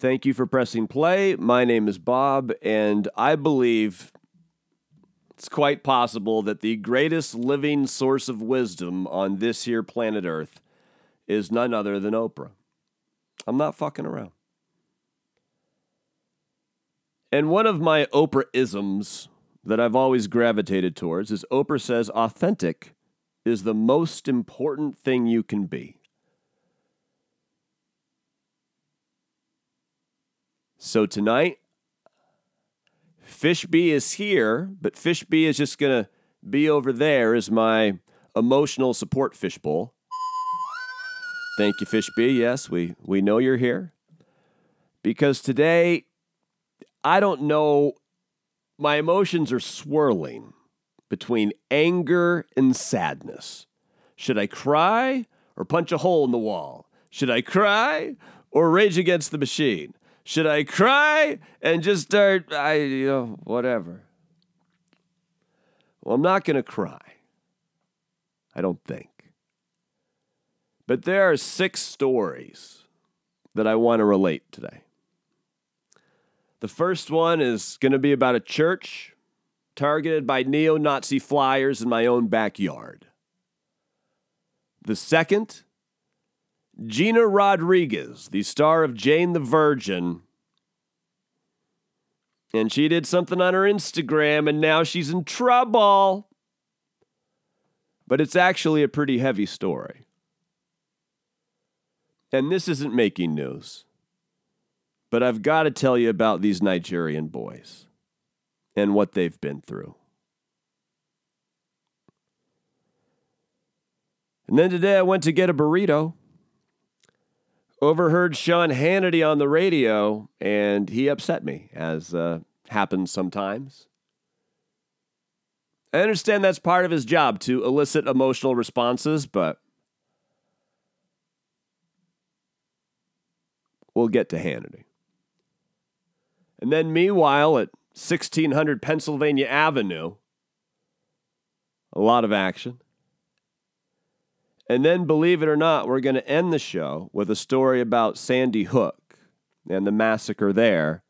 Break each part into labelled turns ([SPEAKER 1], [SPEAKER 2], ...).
[SPEAKER 1] Thank you for pressing play. My name is Bob, and I believe it's quite possible that the greatest living source of wisdom on this here planet Earth is none other than Oprah. I'm not fucking around. And one of my Oprah isms that I've always gravitated towards is Oprah says authentic is the most important thing you can be. So tonight, Fishby is here, but Fishby is just going to be over there as my emotional support fishbowl. Thank you, Fishby. Yes, we, we know you're here. Because today, I don't know, my emotions are swirling between anger and sadness. Should I cry or punch a hole in the wall? Should I cry or rage against the machine? Should I cry and just start, I, you know, whatever? Well, I'm not going to cry. I don't think. But there are six stories that I want to relate today. The first one is going to be about a church targeted by neo Nazi flyers in my own backyard. The second Gina Rodriguez, the star of Jane the Virgin. And she did something on her Instagram and now she's in trouble. But it's actually a pretty heavy story. And this isn't making news. But I've got to tell you about these Nigerian boys and what they've been through. And then today I went to get a burrito overheard Sean Hannity on the radio, and he upset me, as uh, happens sometimes. I understand that's part of his job to elicit emotional responses, but we'll get to Hannity. And then, meanwhile, at 1600 Pennsylvania Avenue, a lot of action. And then, believe it or not, we're going to end the show with a story about Sandy Hook and the massacre there.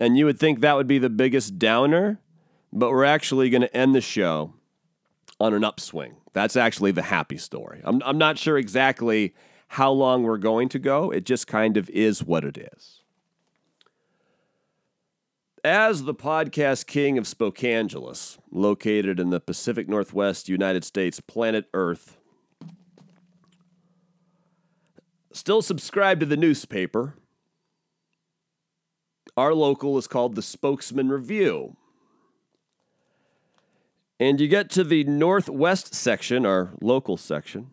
[SPEAKER 1] And you would think that would be the biggest downer, but we're actually going to end the show on an upswing. That's actually the happy story. I'm, I'm not sure exactly how long we're going to go, it just kind of is what it is. As the podcast king of Spokangelus, located in the Pacific Northwest United States, planet Earth, Still subscribe to the newspaper. Our local is called the Spokesman Review. And you get to the northwest section, our local section,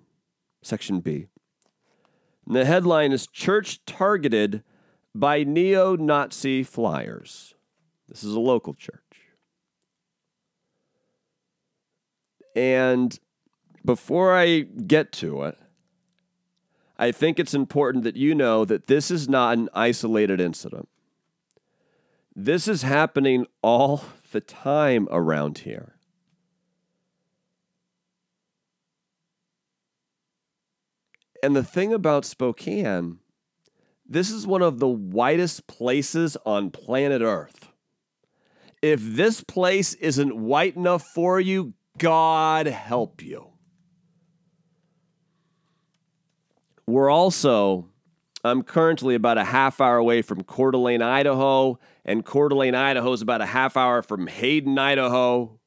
[SPEAKER 1] section B. And the headline is Church Targeted by Neo Nazi Flyers. This is a local church. And before I get to it, I think it's important that you know that this is not an isolated incident. This is happening all the time around here. And the thing about Spokane, this is one of the whitest places on planet Earth. If this place isn't white enough for you, God help you. We're also, I'm currently about a half hour away from Coeur d'Alene, Idaho, and Coeur d'Alene, Idaho is about a half hour from Hayden, Idaho,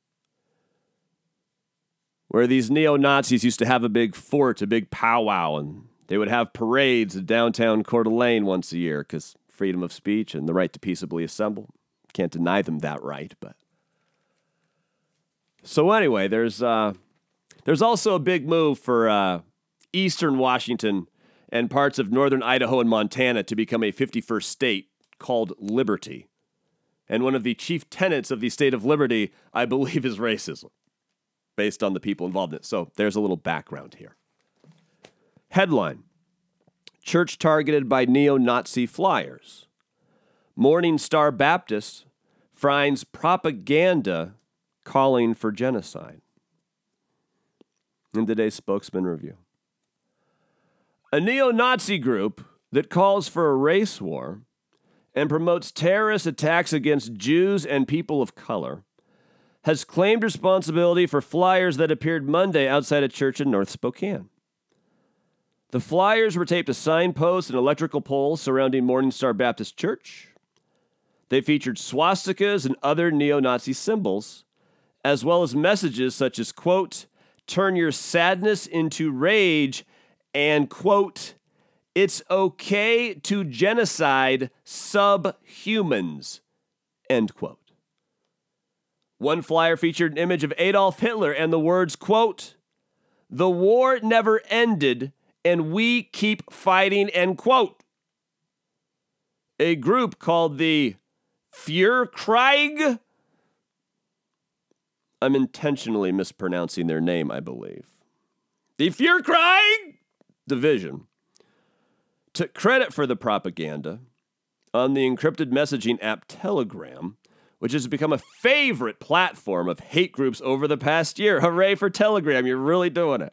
[SPEAKER 1] where these neo Nazis used to have a big fort, a big powwow, and they would have parades at downtown Coeur d'Alene once a year because freedom of speech and the right to peaceably assemble. Can't deny them that right, but. So anyway, there's uh, there's also a big move for uh, eastern Washington and parts of northern Idaho and Montana to become a 51st state called Liberty. And one of the chief tenets of the state of liberty, I believe, is racism, based on the people involved in it. So there's a little background here. Headline Church targeted by neo Nazi flyers. Morning Star Baptist finds propaganda calling for genocide. In today's spokesman review. A neo Nazi group that calls for a race war and promotes terrorist attacks against Jews and people of color, has claimed responsibility for flyers that appeared Monday outside a church in North Spokane. The flyers were taped to signposts and electrical poles surrounding Morningstar Baptist Church. They featured swastikas and other neo Nazi symbols, as well as messages such as, quote, turn your sadness into rage, and, quote, it's okay to genocide subhumans, end quote. One flyer featured an image of Adolf Hitler and the words, quote, the war never ended and we keep fighting, end quote. A group called the Führerkrieg. I'm intentionally mispronouncing their name, I believe. The Führerkrieg division took credit for the propaganda on the encrypted messaging app Telegram, which has become a favorite platform of hate groups over the past year. Hooray for Telegram, you're really doing it.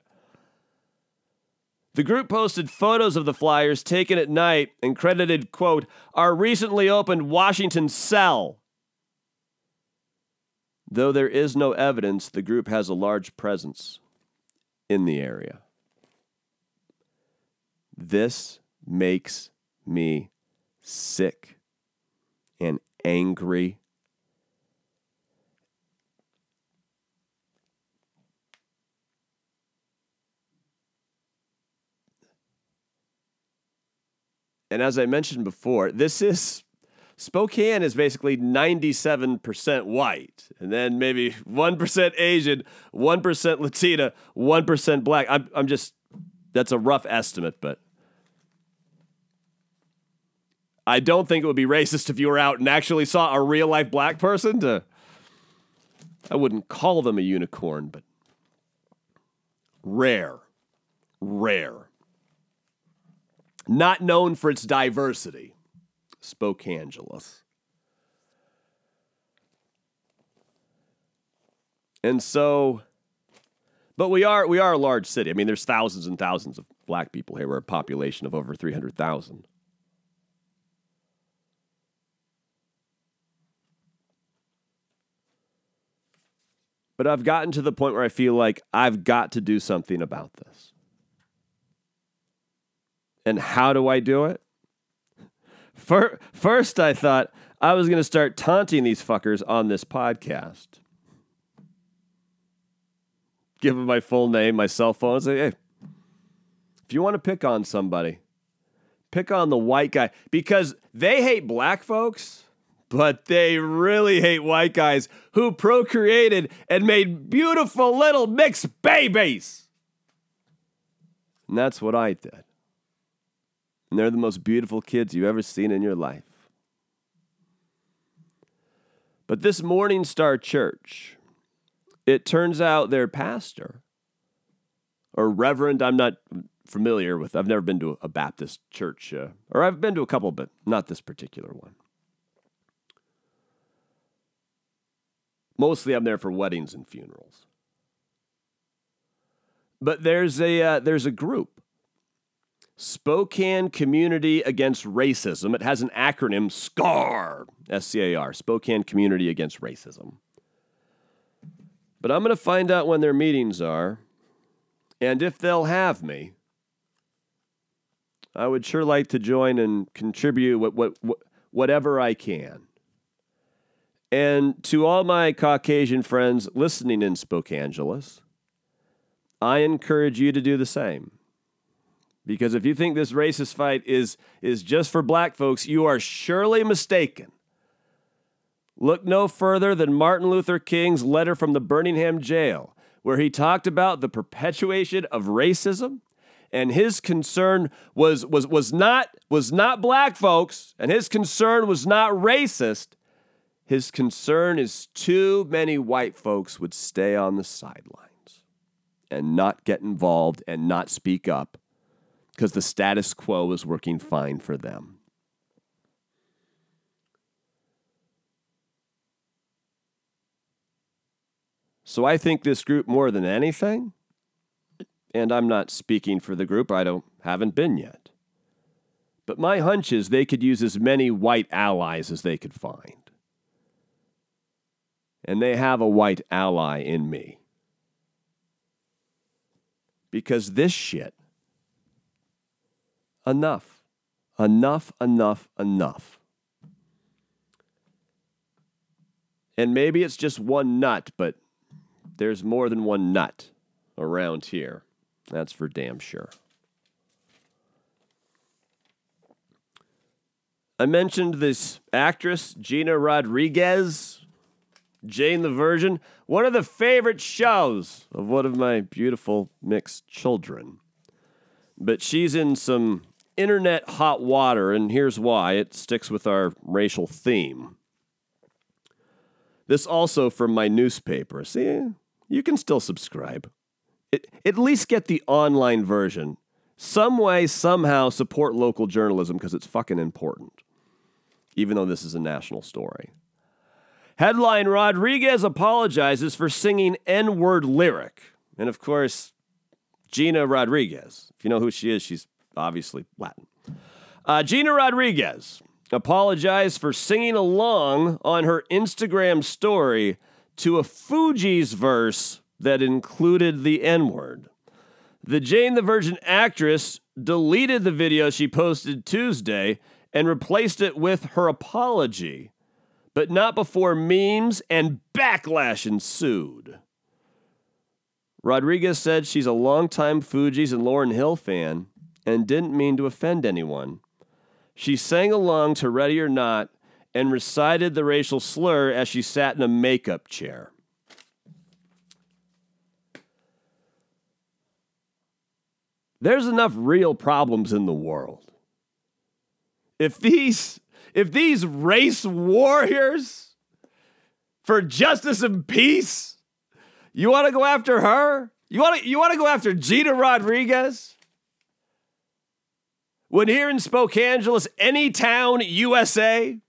[SPEAKER 1] The group posted photos of the flyers taken at night and credited, quote, our recently opened Washington cell. Though there is no evidence, the group has a large presence in the area. This makes me sick and angry. And as I mentioned before, this is Spokane is basically 97% white, and then maybe 1% Asian, 1% Latina, 1% black. I'm, I'm just, that's a rough estimate, but I don't think it would be racist if you were out and actually saw a real life black person to I wouldn't call them a unicorn, but rare. Rare. Not known for its diversity. Spokangelus. And so but we are we are a large city. I mean, there's thousands and thousands of black people here. We're a population of over 300,000. But I've gotten to the point where I feel like I've got to do something about this. And how do I do it? First, I thought I was going to start taunting these fuckers on this podcast. Give them my full name, my cell phone, say, hey, if you want to pick on somebody, pick on the white guy because they hate black folks but they really hate white guys who procreated and made beautiful little mixed babies. And that's what I did. And they're the most beautiful kids you've ever seen in your life. But this Morning Star Church, it turns out their pastor, or reverend, I'm not familiar with, I've never been to a Baptist church, uh, or I've been to a couple, but not this particular one. Mostly I'm there for weddings and funerals. But there's a uh, there's a group Spokane Community Against Racism. It has an acronym SCAR, S C A R, Spokane Community Against Racism. But I'm going to find out when their meetings are and if they'll have me. I would sure like to join and contribute what, what, what, whatever I can. And to all my Caucasian friends listening in Spokangelus, I encourage you to do the same. Because if you think this racist fight is, is just for black folks, you are surely mistaken. Look no further than Martin Luther King's letter from the Birmingham jail, where he talked about the perpetuation of racism and his concern was, was, was, not, was not black folks, and his concern was not racist. His concern is too many white folks would stay on the sidelines and not get involved and not speak up because the status quo is working fine for them. So I think this group more than anything, and I'm not speaking for the group, I don't haven't been yet. But my hunch is they could use as many white allies as they could find. And they have a white ally in me. Because this shit, enough, enough, enough, enough. And maybe it's just one nut, but there's more than one nut around here. That's for damn sure. I mentioned this actress, Gina Rodriguez, Jane the Virgin, one of the favorite shows of one of my beautiful mixed children. But she's in some internet hot water, and here's why it sticks with our racial theme. This also from my newspaper. See, you can still subscribe. It, at least get the online version. Some way, somehow support local journalism because it's fucking important, even though this is a national story. Headline Rodriguez apologizes for singing N word lyric. And of course, Gina Rodriguez. If you know who she is, she's obviously Latin. Uh, Gina Rodriguez apologized for singing along on her Instagram story to a Fugees verse that included the N word. The Jane the Virgin actress deleted the video she posted Tuesday and replaced it with her apology, but not before memes and backlash ensued. Rodriguez said she's a longtime Fugees and Lauryn Hill fan and didn't mean to offend anyone. She sang along to Ready or Not and recited the racial slur as she sat in a makeup chair. There's enough real problems in the world. If these if these race warriors for justice and peace, you want to go after her? You want to you want to go after Gina Rodriguez? When here in Spokangelus, any town, USA,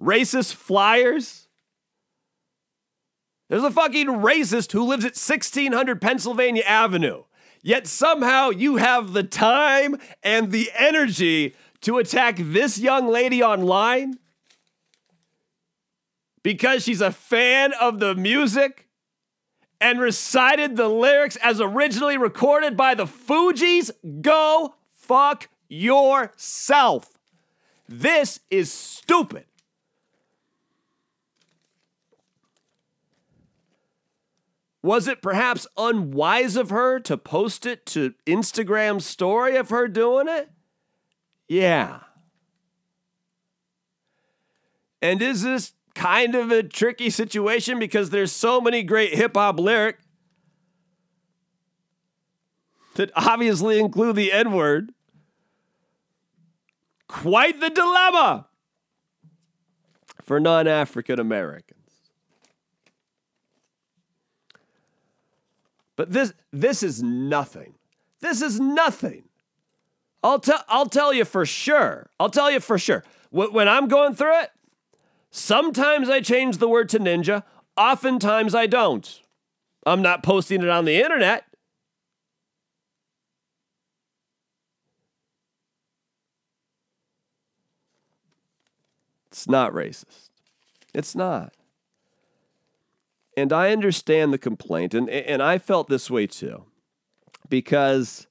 [SPEAKER 1] racist flyers. There's a fucking racist who lives at 1600 Pennsylvania Avenue. Yet somehow you have the time and the energy to attack this young lady online because she's a fan of the music and recited the lyrics as originally recorded by the Fugees? Go fuck yourself. This is stupid. Was it perhaps unwise of her to post it to Instagram story of her doing it? Yeah. And is this kind of a tricky situation because there's so many great hip hop lyric that obviously include the N word? Quite the dilemma for non African Americans. But this this is nothing. This is nothing. I'll tell I'll tell you for sure. I'll tell you for sure. When I'm going through it, sometimes I change the word to ninja, oftentimes I don't. I'm not posting it on the internet. It's not racist. It's not. And I understand the complaint, and, and I felt this way too, because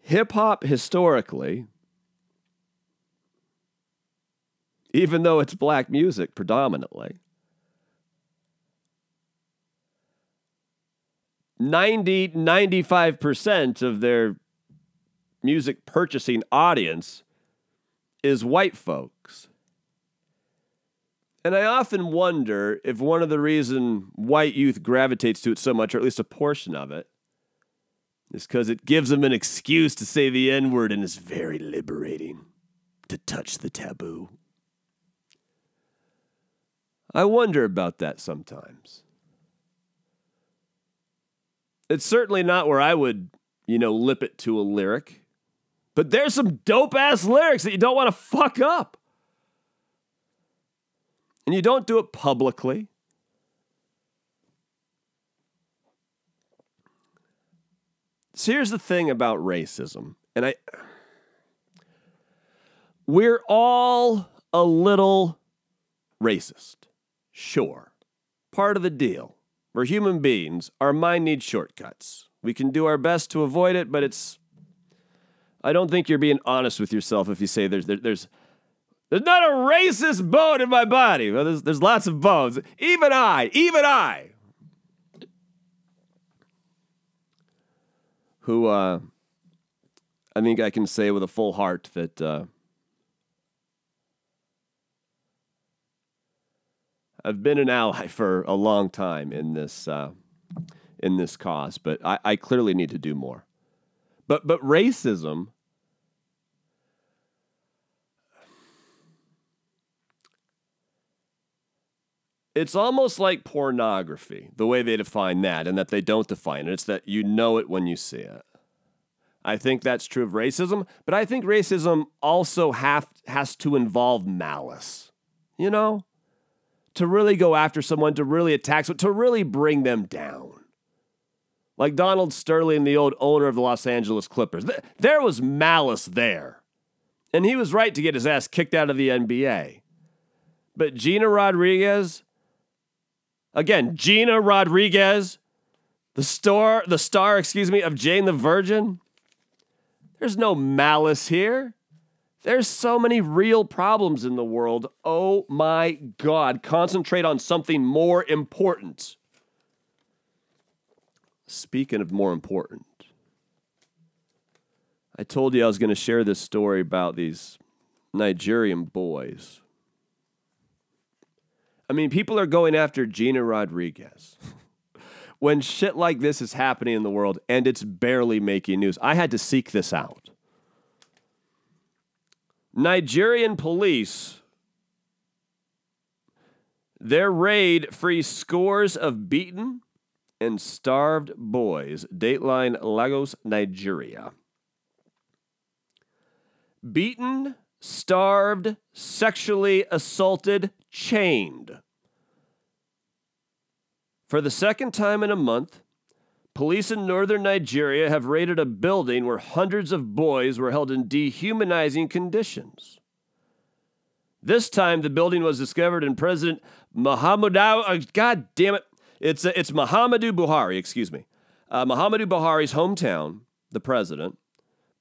[SPEAKER 1] hip hop historically, even though it's black music predominantly, 90 95% of their music purchasing audience is white folks. And I often wonder if one of the reason white youth gravitates to it so much, or at least a portion of it, is because it gives them an excuse to say the N word and is very liberating to touch the taboo. I wonder about that sometimes. It's certainly not where I would, you know, lip it to a lyric. But there's some dope ass lyrics that you don't want to fuck up and you don't do it publicly. So here's the thing about racism, and I We're all a little racist. Sure. Part of the deal. We're human beings. Our mind needs shortcuts. We can do our best to avoid it, but it's. I don't think you're being honest with yourself if you say there's there, there's there's not a racist bone in my body. Well, there's there's lots of bones. Even I, even I, who uh, I think I can say with a full heart that uh, I've been an ally for a long time in this uh, in this cause, but I, I clearly need to do more. But but racism. It's almost like pornography, the way they define that, and that they don't define it. It's that you know it when you see it. I think that's true of racism, but I think racism also have, has to involve malice. You know? To really go after someone, to really attack someone, to really bring them down. Like Donald Sterling, the old owner of the Los Angeles Clippers. There was malice there. And he was right to get his ass kicked out of the NBA. But Gina Rodriguez, again, Gina Rodriguez, the star, the star, excuse me, of Jane the Virgin. There's no malice here. There's so many real problems in the world. Oh my God. Concentrate on something more important. Speaking of more important, I told you I was going to share this story about these Nigerian boys. I mean, people are going after Gina Rodriguez. when shit like this is happening in the world and it's barely making news, I had to seek this out. Nigerian police, their raid frees scores of beaten and starved boys. Dateline Lagos, Nigeria. Beaten, starved, sexually assaulted, chained. For the second time in a month, police in northern Nigeria have raided a building where hundreds of boys were held in dehumanizing conditions. This time, the building was discovered in President Muhammadu. Uh, God damn it! It's uh, it's Muhammadu Buhari. Excuse me, uh, Muhammadu Buhari's hometown. The president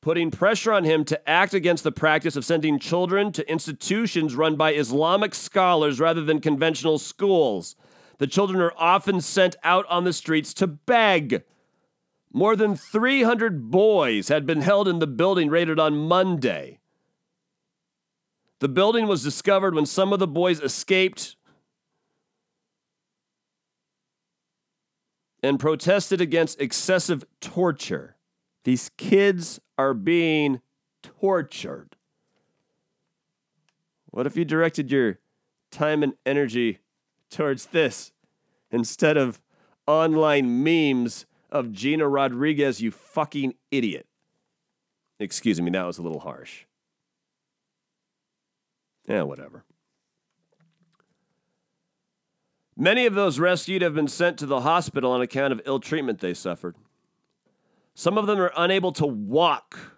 [SPEAKER 1] putting pressure on him to act against the practice of sending children to institutions run by Islamic scholars rather than conventional schools. The children are often sent out on the streets to beg. More than 300 boys had been held in the building raided on Monday. The building was discovered when some of the boys escaped and protested against excessive torture. These kids are being tortured. What if you directed your time and energy towards this instead of online memes of Gina Rodriguez, you fucking idiot. Excuse me, that was a little harsh. Yeah, whatever. Many of those rescued have been sent to the hospital on account of ill treatment they suffered. Some of them are unable to walk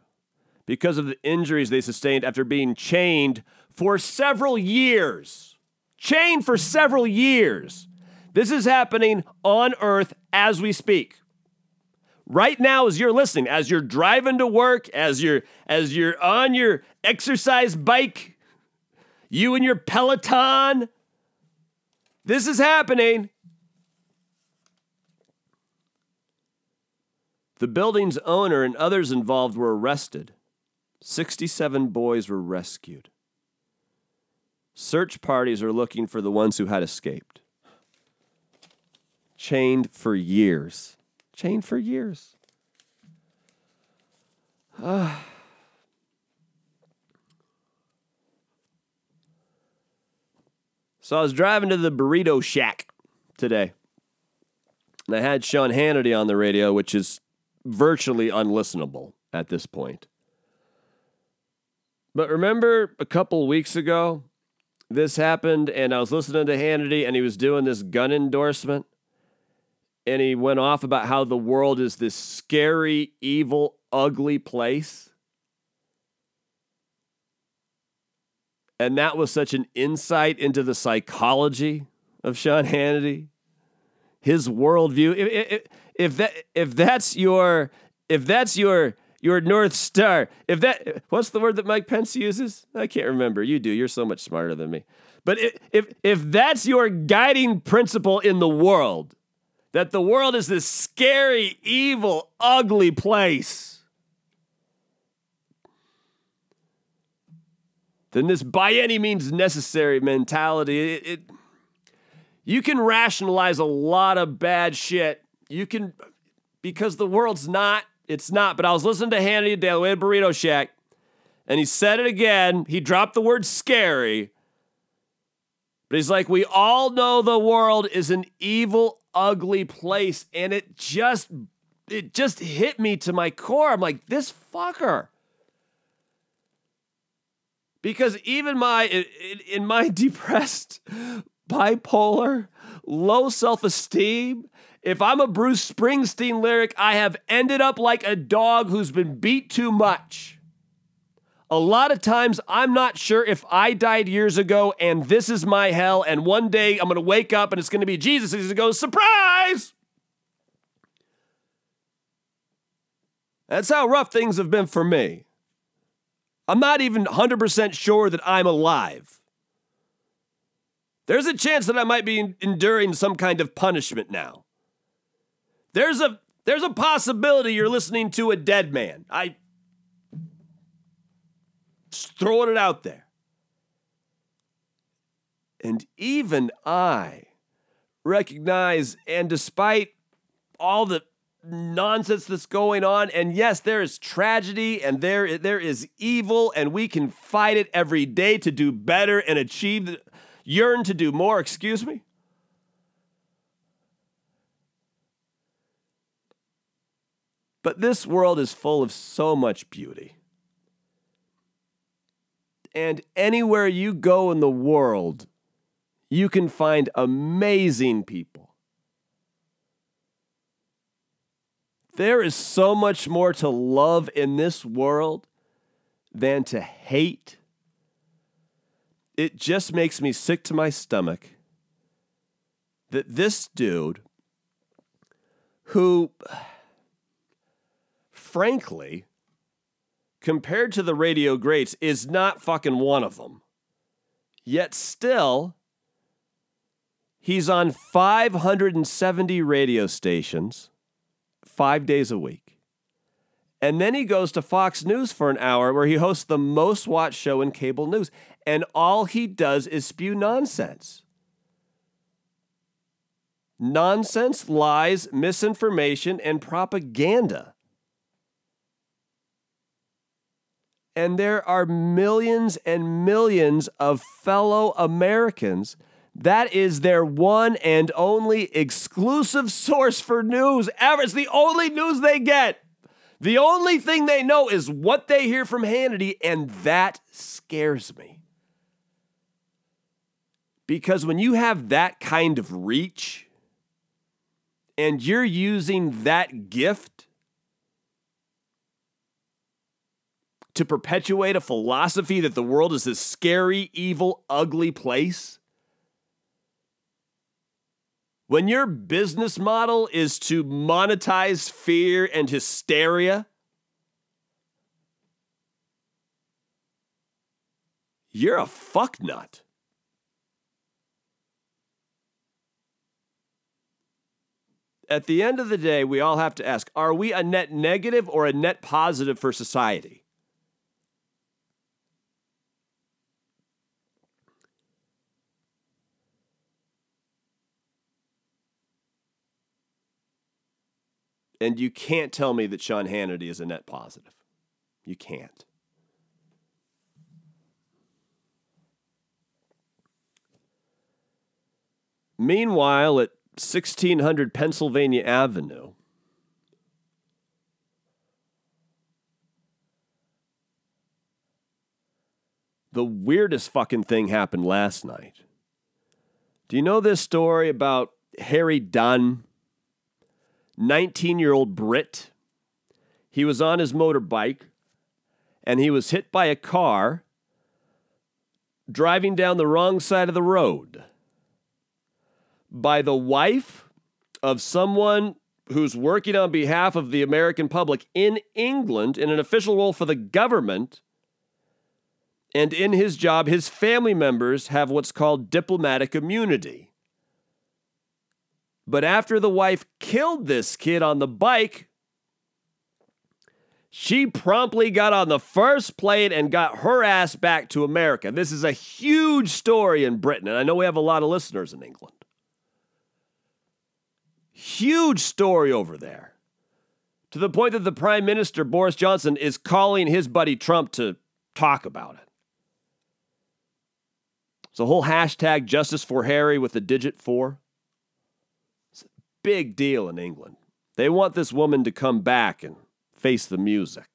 [SPEAKER 1] because of the injuries they sustained after being chained for several years chained for several years. This is happening on earth as we speak. Right now as you're listening, as you're driving to work, as you're as you're on your exercise bike, you and your Peloton, this is happening. The building's owner and others involved were arrested. 67 boys were rescued. Search parties are looking for the ones who had escaped. Chained for years. Chained for years. So I was driving to the Burrito Shack today. And I had Sean Hannity on the radio, which is virtually unlistenable at this point. But remember a couple weeks ago this happened, and I was listening to Hannity, and he was doing this gun endorsement, and he went off about how the world is this scary, evil, ugly place. And that was such an insight into the psychology of Sean Hannity, his worldview. If, if, if that if that's your if that's your your north star, if that what's the word that Mike Pence uses? I can't remember. You do. You're so much smarter than me. But if if that's your guiding principle in the world, that the world is this scary, evil, ugly place, then this by any means necessary mentality, it, it you can rationalize a lot of bad shit. You can because the world's not, it's not. But I was listening to Hannity today on the way to Burrito Shack, and he said it again. He dropped the word scary. But he's like, we all know the world is an evil, ugly place. And it just, it just hit me to my core. I'm like, this fucker. Because even my, in my depressed, bipolar, low self esteem, if I'm a Bruce Springsteen lyric, I have ended up like a dog who's been beat too much. A lot of times, I'm not sure if I died years ago and this is my hell, and one day I'm to wake up and it's to be Jesus. He's going to go, surprise! That's how rough things have been for me. I'm not even 100% sure that I'm alive. There's a chance that I might be enduring some kind of punishment now. There's a there's a possibility you're listening to a dead man. I just throwing it out there. And even I recognize, and despite all the nonsense that's going on, and yes, there is tragedy and there, there is evil, and we can fight it every day to do better and achieve, yearn to do more, excuse me. But this world is full of so much beauty. And anywhere you go in the world, you can find amazing people. There is so much more to love in this world than to hate. It just makes me sick to my stomach that this dude, who frankly, compared to the radio greats, is not fucking one of them. Yet still, he's on 570 radio stations five days a week. And then he goes to Fox News for an hour where he hosts the most watched show in cable news. And all he does is spew nonsense. Nonsense, lies, misinformation, and propaganda. And there are millions and millions of fellow Americans. That is their one and only exclusive source for news ever. It's the only news they get. The only thing they know is what they hear from Hannity, and that scares me. Because when you have that kind of reach and you're using that gift to perpetuate a philosophy that the world is this scary, evil, ugly place? When your business model is to monetize fear and hysteria, you're a fucknut. At the end of the day, we all have to ask are we a net negative or a net positive for society? And you can't tell me that Sean Hannity is a net positive. You can't. Meanwhile, at 1600 Pennsylvania Avenue, the weirdest fucking thing happened last night. Do you know this story about Harry Dunn? 19 year old Brit. He was on his motorbike and he was hit by a car driving down the wrong side of the road by the wife of someone who's working on behalf of the American public in England in an official role for the government. And in his job, his family members have what's called diplomatic immunity. But after the wife killed this kid on the bike, she promptly got on the first plane and got her ass back to America. This is a huge story in Britain, and I know we have a lot of listeners in England. Huge story over there. To the point that the Prime Minister, Boris Johnson, is calling his buddy Trump to talk about it. It's a whole hashtag justice for Harry with the digit four. Big deal in England. They want this woman to come back and face the music.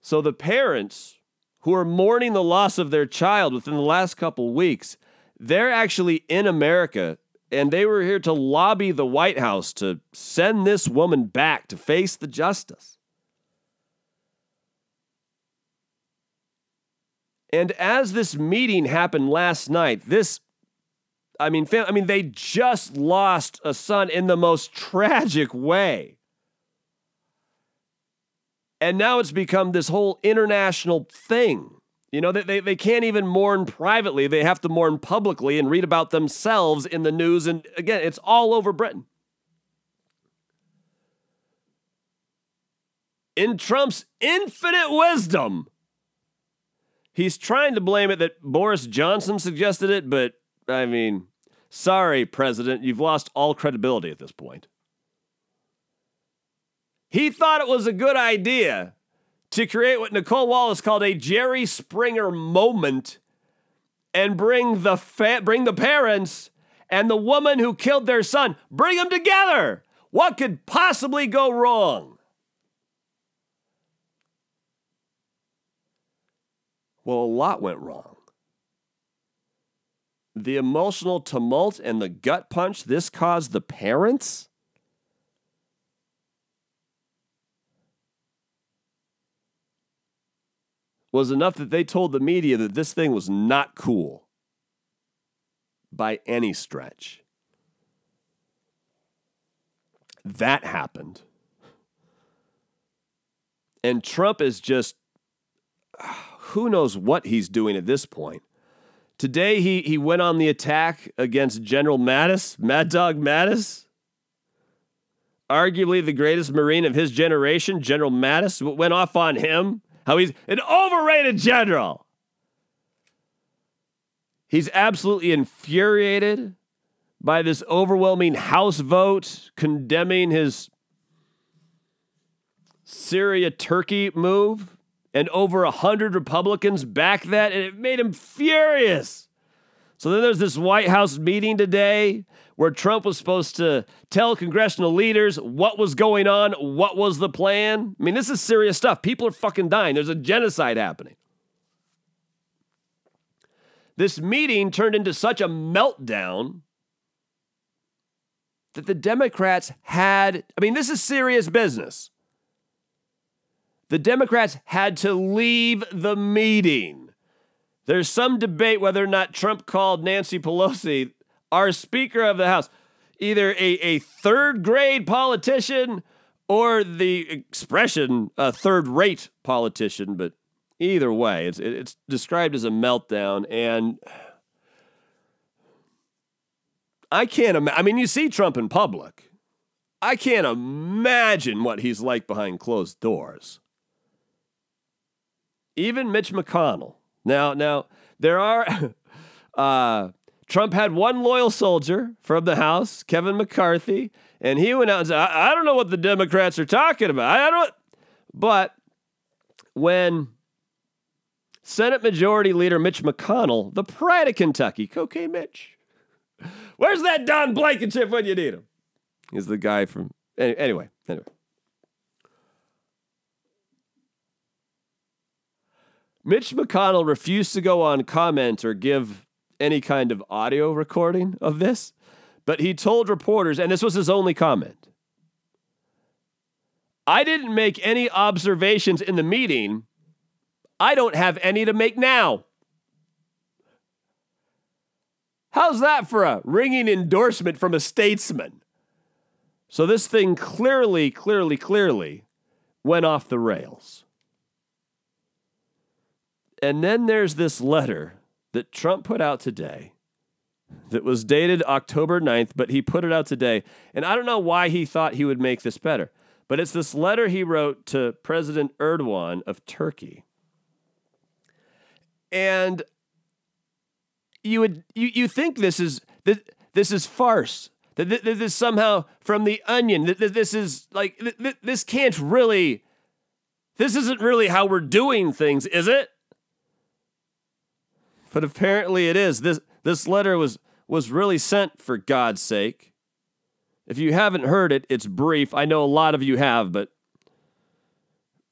[SPEAKER 1] So the parents who are mourning the loss of their child within the last couple weeks they're actually in America and they were here to lobby the White House to send this woman back to face the justice. And as this meeting happened last night, this I mean, I mean they just lost a son in the most tragic way. And now it's become this whole international thing. You know, they, they can't even mourn privately. They have to mourn publicly and read about themselves in the news. And again, it's all over Britain. In Trump's infinite wisdom, he's trying to blame it that Boris Johnson suggested it, but I mean, sorry, President, you've lost all credibility at this point. He thought it was a good idea to create what Nicolle Wallace called a Jerry Springer moment and bring the fa- bring the parents and the woman who killed their son, bring them together. What could possibly go wrong? Well, a lot went wrong. The emotional tumult and the gut punch this caused the parents was enough that they told the media that this thing was not cool by any stretch. That happened. And Trump is just, who knows what he's doing at this point. Today, he, he went on the attack against General Mattis, Mad Dog Mattis. Arguably the greatest Marine of his generation, General Mattis, went off on him how he's an overrated general. He's absolutely infuriated by this overwhelming House vote condemning his Syria Turkey move. And over a hundred Republicans backed that, and it made him furious. So then there's this White House meeting today where Trump was supposed to tell congressional leaders what was going on, what was the plan. I mean, this is serious stuff. People are fucking dying. There's a genocide happening. This meeting turned into such a meltdown that the Democrats had, I mean, this is serious business. The Democrats had to leave the meeting. There's some debate whether or not Trump called Nancy Pelosi our Speaker of the House, either a, a third grade politician or the expression a third rate politician, but either way, it's, it's described as a meltdown. And I can't imagine, I mean, you see Trump in public. I can't imagine what he's like behind closed doors. Even Mitch McConnell. Now, now there are uh, Trump had one loyal soldier from the House, Kevin McCarthy, and he went out and said, I, I don't know what the Democrats are talking about. I don't. But when Senate Majority Leader Mitch McConnell, the pride of Kentucky, Cocaine Mitch, where's that Don Blankenship when you need him? He's the guy from. Anyway, anyway. Mitch McConnell refused to go on comment or give any kind of audio recording of this, but he told reporters, and this was his only comment I didn't make any observations in the meeting I don't have any to make now. How's that for a ringing endorsement from a statesman? So this thing clearly, clearly, clearly went off the rails. And then there's this letter that Trump put out today that was dated October 9th, but he put it out today. And I don't know why he thought he would make this better, but it's this letter he wrote to President Erdogan of Turkey. And you would you, you think this is this, this is farce that this is somehow from the onion that this is like this can't really this isn't really how we're doing things is it but apparently it is this this letter was was really sent for God's sake if you haven't heard it it's brief i know a lot of you have but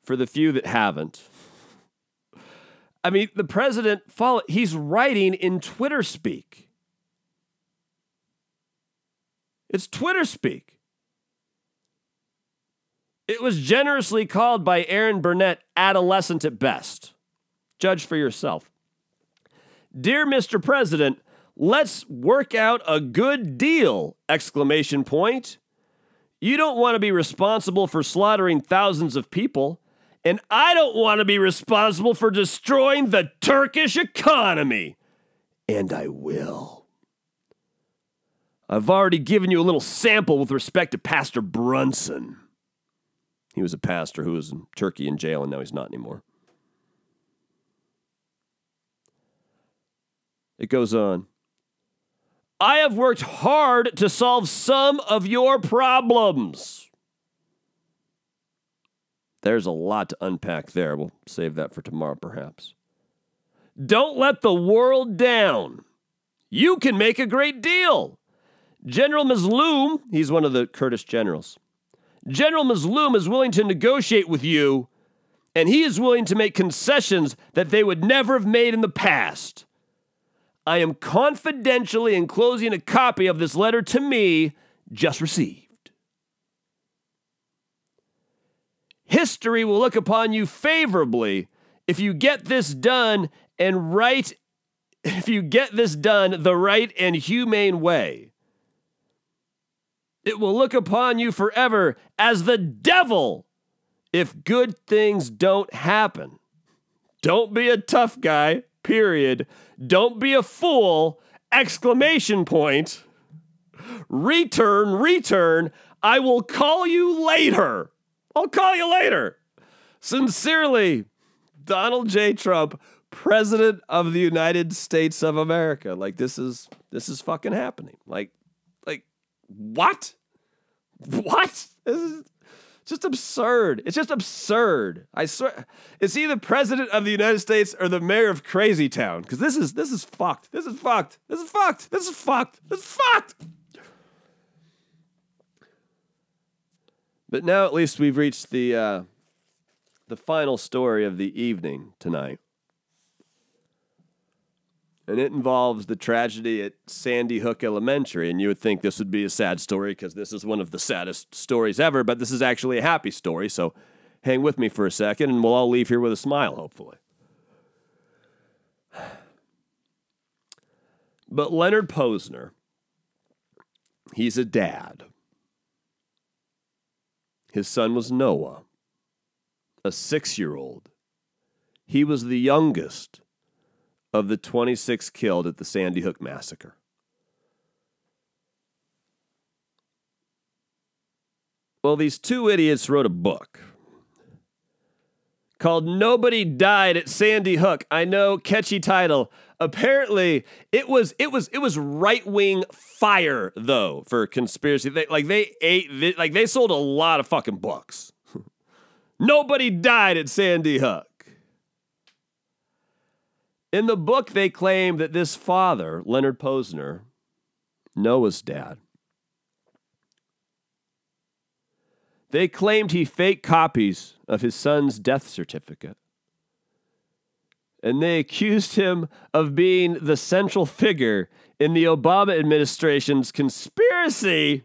[SPEAKER 1] for the few that haven't I mean, the president follow, he's writing in Twitter speak. It's Twitter speak. It was generously called by Erin Burnett adolescent at best. Judge for yourself. Dear Mr. President, let's work out a good deal! Exclamation point. You don't want to be responsible for slaughtering thousands of people and I don't want to be responsible for destroying the Turkish economy. And I will. I've already given you a little sample with respect to Pastor Brunson. He was a pastor who was in Turkey in jail, and now he's not anymore. It goes on. I have worked hard to solve some of your problems. There's a lot to unpack there. We'll save that for tomorrow, perhaps. Don't let the world down. You can make a great deal. General Mazloum, he's one of the Kurdish generals. General Mazloum is willing to negotiate with you, and he is willing to make concessions that they would never have made in the past. I am confidentially enclosing a copy of this letter to me just received. History will look upon you favorably if you get this done and right if you get this done the right and humane way. It will look upon you forever as the devil if good things don't happen. Don't be a tough guy, period. Don't be a fool, exclamation point. Return, return. I will call you later. I'll call you later. Sincerely, Donald J. Trump, President of the United States of America. Like this is this is fucking happening. Like, like what? What? This is just absurd. It's just absurd. I swear. Is he the president of the United States or the mayor of Crazy Town? Because this is this is fucked. This is fucked. This is fucked. This is fucked. This is fucked. But now at least we've reached the uh, the final story of the evening tonight. And it involves the tragedy at Sandy Hook Elementary. And you would think this would be a sad story because this is one of the saddest stories ever, but this is actually a happy story. So hang with me for a second and we'll all leave here with a smile, hopefully. But Leonard Pozner, he's a dad. His son was Noah, a six year old. He was the youngest of the 26 killed at the Sandy Hook Massacre. Well, these two idiots wrote a book called Nobody Died at Sandy Hook. I know, catchy title apparently it was it was it was right wing fire though for conspiracy. They, like they ate like they sold a lot of fucking books. Nobody died at Sandy Hook. In the book, they claim that this father, Leonard Pozner, Noah's dad, they claimed he faked copies of his son's death certificate and they accused him of being the central figure in the Obama administration's conspiracy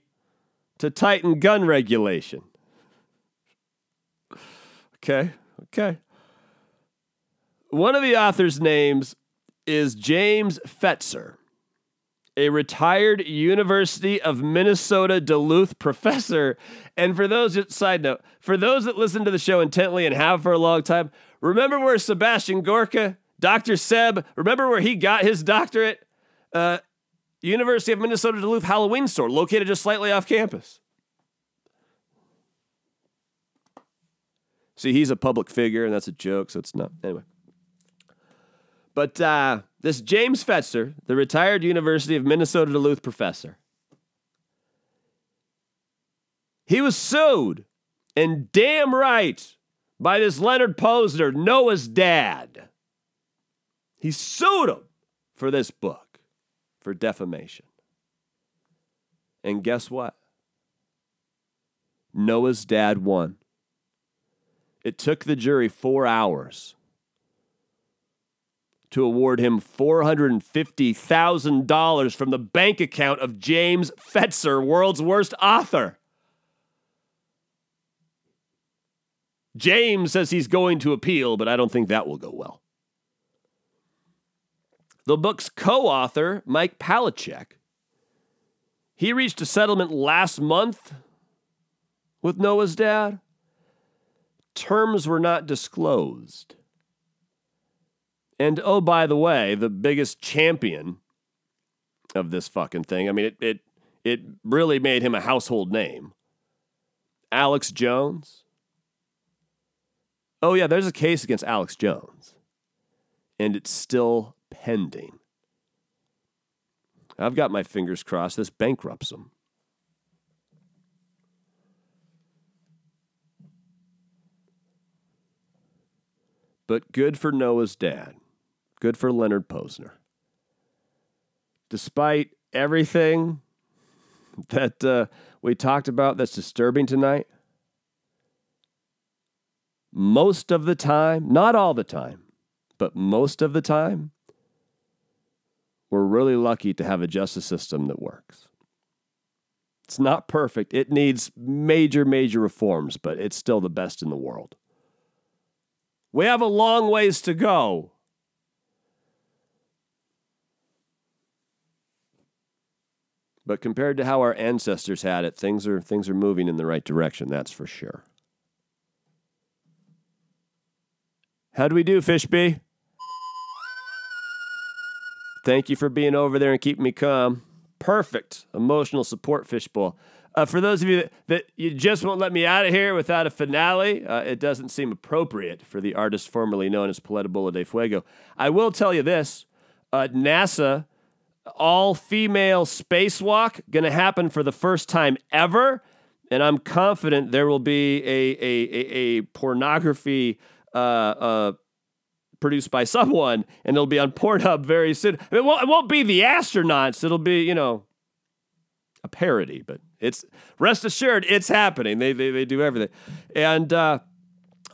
[SPEAKER 1] to tighten gun regulation. Okay, okay. One of the author's names is James Fetzer, a retired University of Minnesota Duluth professor. And for those, side note, for those that listen to the show intently and have for a long time, remember where Sebastian Gorka, Dr. Seb, remember where he got his doctorate? Uh, University of Minnesota Duluth Halloween store, located just slightly off campus. See, he's a public figure, and that's a joke, so it's not. Anyway. But uh, this James Fetzer, the retired University of Minnesota Duluth professor, he was sued, and damn right, by this Leonard Pozner, Noah's dad. He sued him for this book, for defamation. And guess what? Noah's dad won. It took the jury four hours to award him $450,000 from the bank account of James Fetzer, world's worst author. James says he's going to appeal, but I don't think that will go well. The book's co author, Mike Palecek, he reached a settlement last month with Noah's dad. Terms were not disclosed. And oh, by the way, the biggest champion of this fucking thing, I mean, it, it, it really made him a household name. Alex Jones. Oh, yeah, there's a case against Alex Jones, and it's still pending. I've got my fingers crossed this bankrupts him. But good for Noah's dad. Good for Leonard Pozner. Despite everything that uh, we talked about that's disturbing tonight, most of the time, not all the time, but most of the time, we're really lucky to have a justice system that works. It's not perfect. It needs major, major reforms, but it's still the best in the world. We have a long ways to go. But compared to how our ancestors had it, things are things are moving in the right direction, that's for sure. How do we do, Fishby? Thank you for being over there and keeping me calm. Perfect emotional support, Fishbowl. Uh, for those of you that, that, you just won't let me out of here without a finale, uh, it doesn't seem appropriate for the artist formerly known as Paleta Bola de Fuego. I will tell you this uh, NASA, all female spacewalk, going to happen for the first time ever. And I'm confident there will be a, a, a, a pornography uh, uh, produced by someone, and it'll be on Pornhub very soon. It won't, it won't be the astronauts, it'll be, you know, a parody, but it's rest assured it's happening. They they, they do everything. And uh,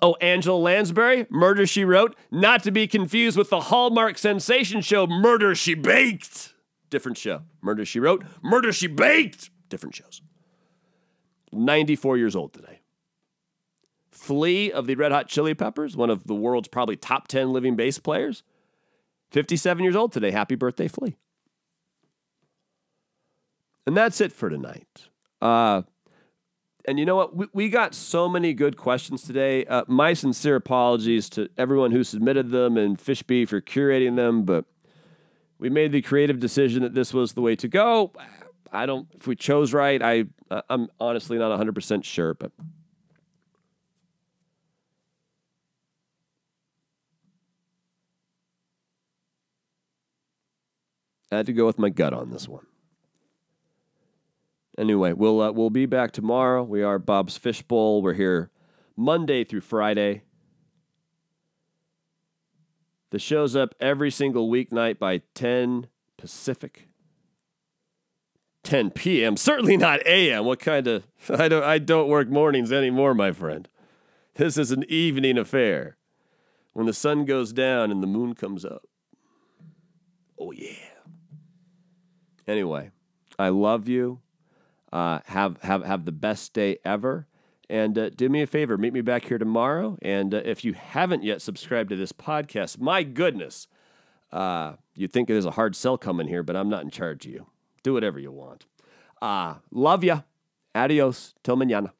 [SPEAKER 1] oh, Angela Lansbury, Murder She Wrote, not to be confused with the Hallmark sensation show Murder She Baked. Different show. Murder She Wrote, Murder She Baked. Different shows. 94 years old today. Flea of the Red Hot Chili Peppers, one of the world's probably top 10 living bass players. 57 years old today. Happy birthday, Flea. And that's it for tonight. Uh, and you know what? We, we got so many good questions today. Uh, my sincere apologies to everyone who submitted them and Fishbee for curating them, but we made the creative decision that this was the way to go. I don't, if we chose right, I, I'm honestly not 100% sure, but. I had to go with my gut on this one. Anyway, we'll uh, we'll be back tomorrow. We are Bob's Fishbowl. We're here Monday through Friday. The show's up every single weeknight by 10 Pacific. 10 p.m. Certainly not a.m. What kind of I don't I don't work mornings anymore, my friend. This is an evening affair. When the sun goes down and the moon comes up. Oh yeah. Anyway, I love you. Uh, have have have the best day ever, And uh, do me a favor, meet me back here tomorrow. And uh, if you haven't yet subscribed to this podcast, my goodness, uh, you think there's a hard sell coming here, but I'm not in charge of you. Do whatever you want. Uh, love ya. Adios. Till mañana.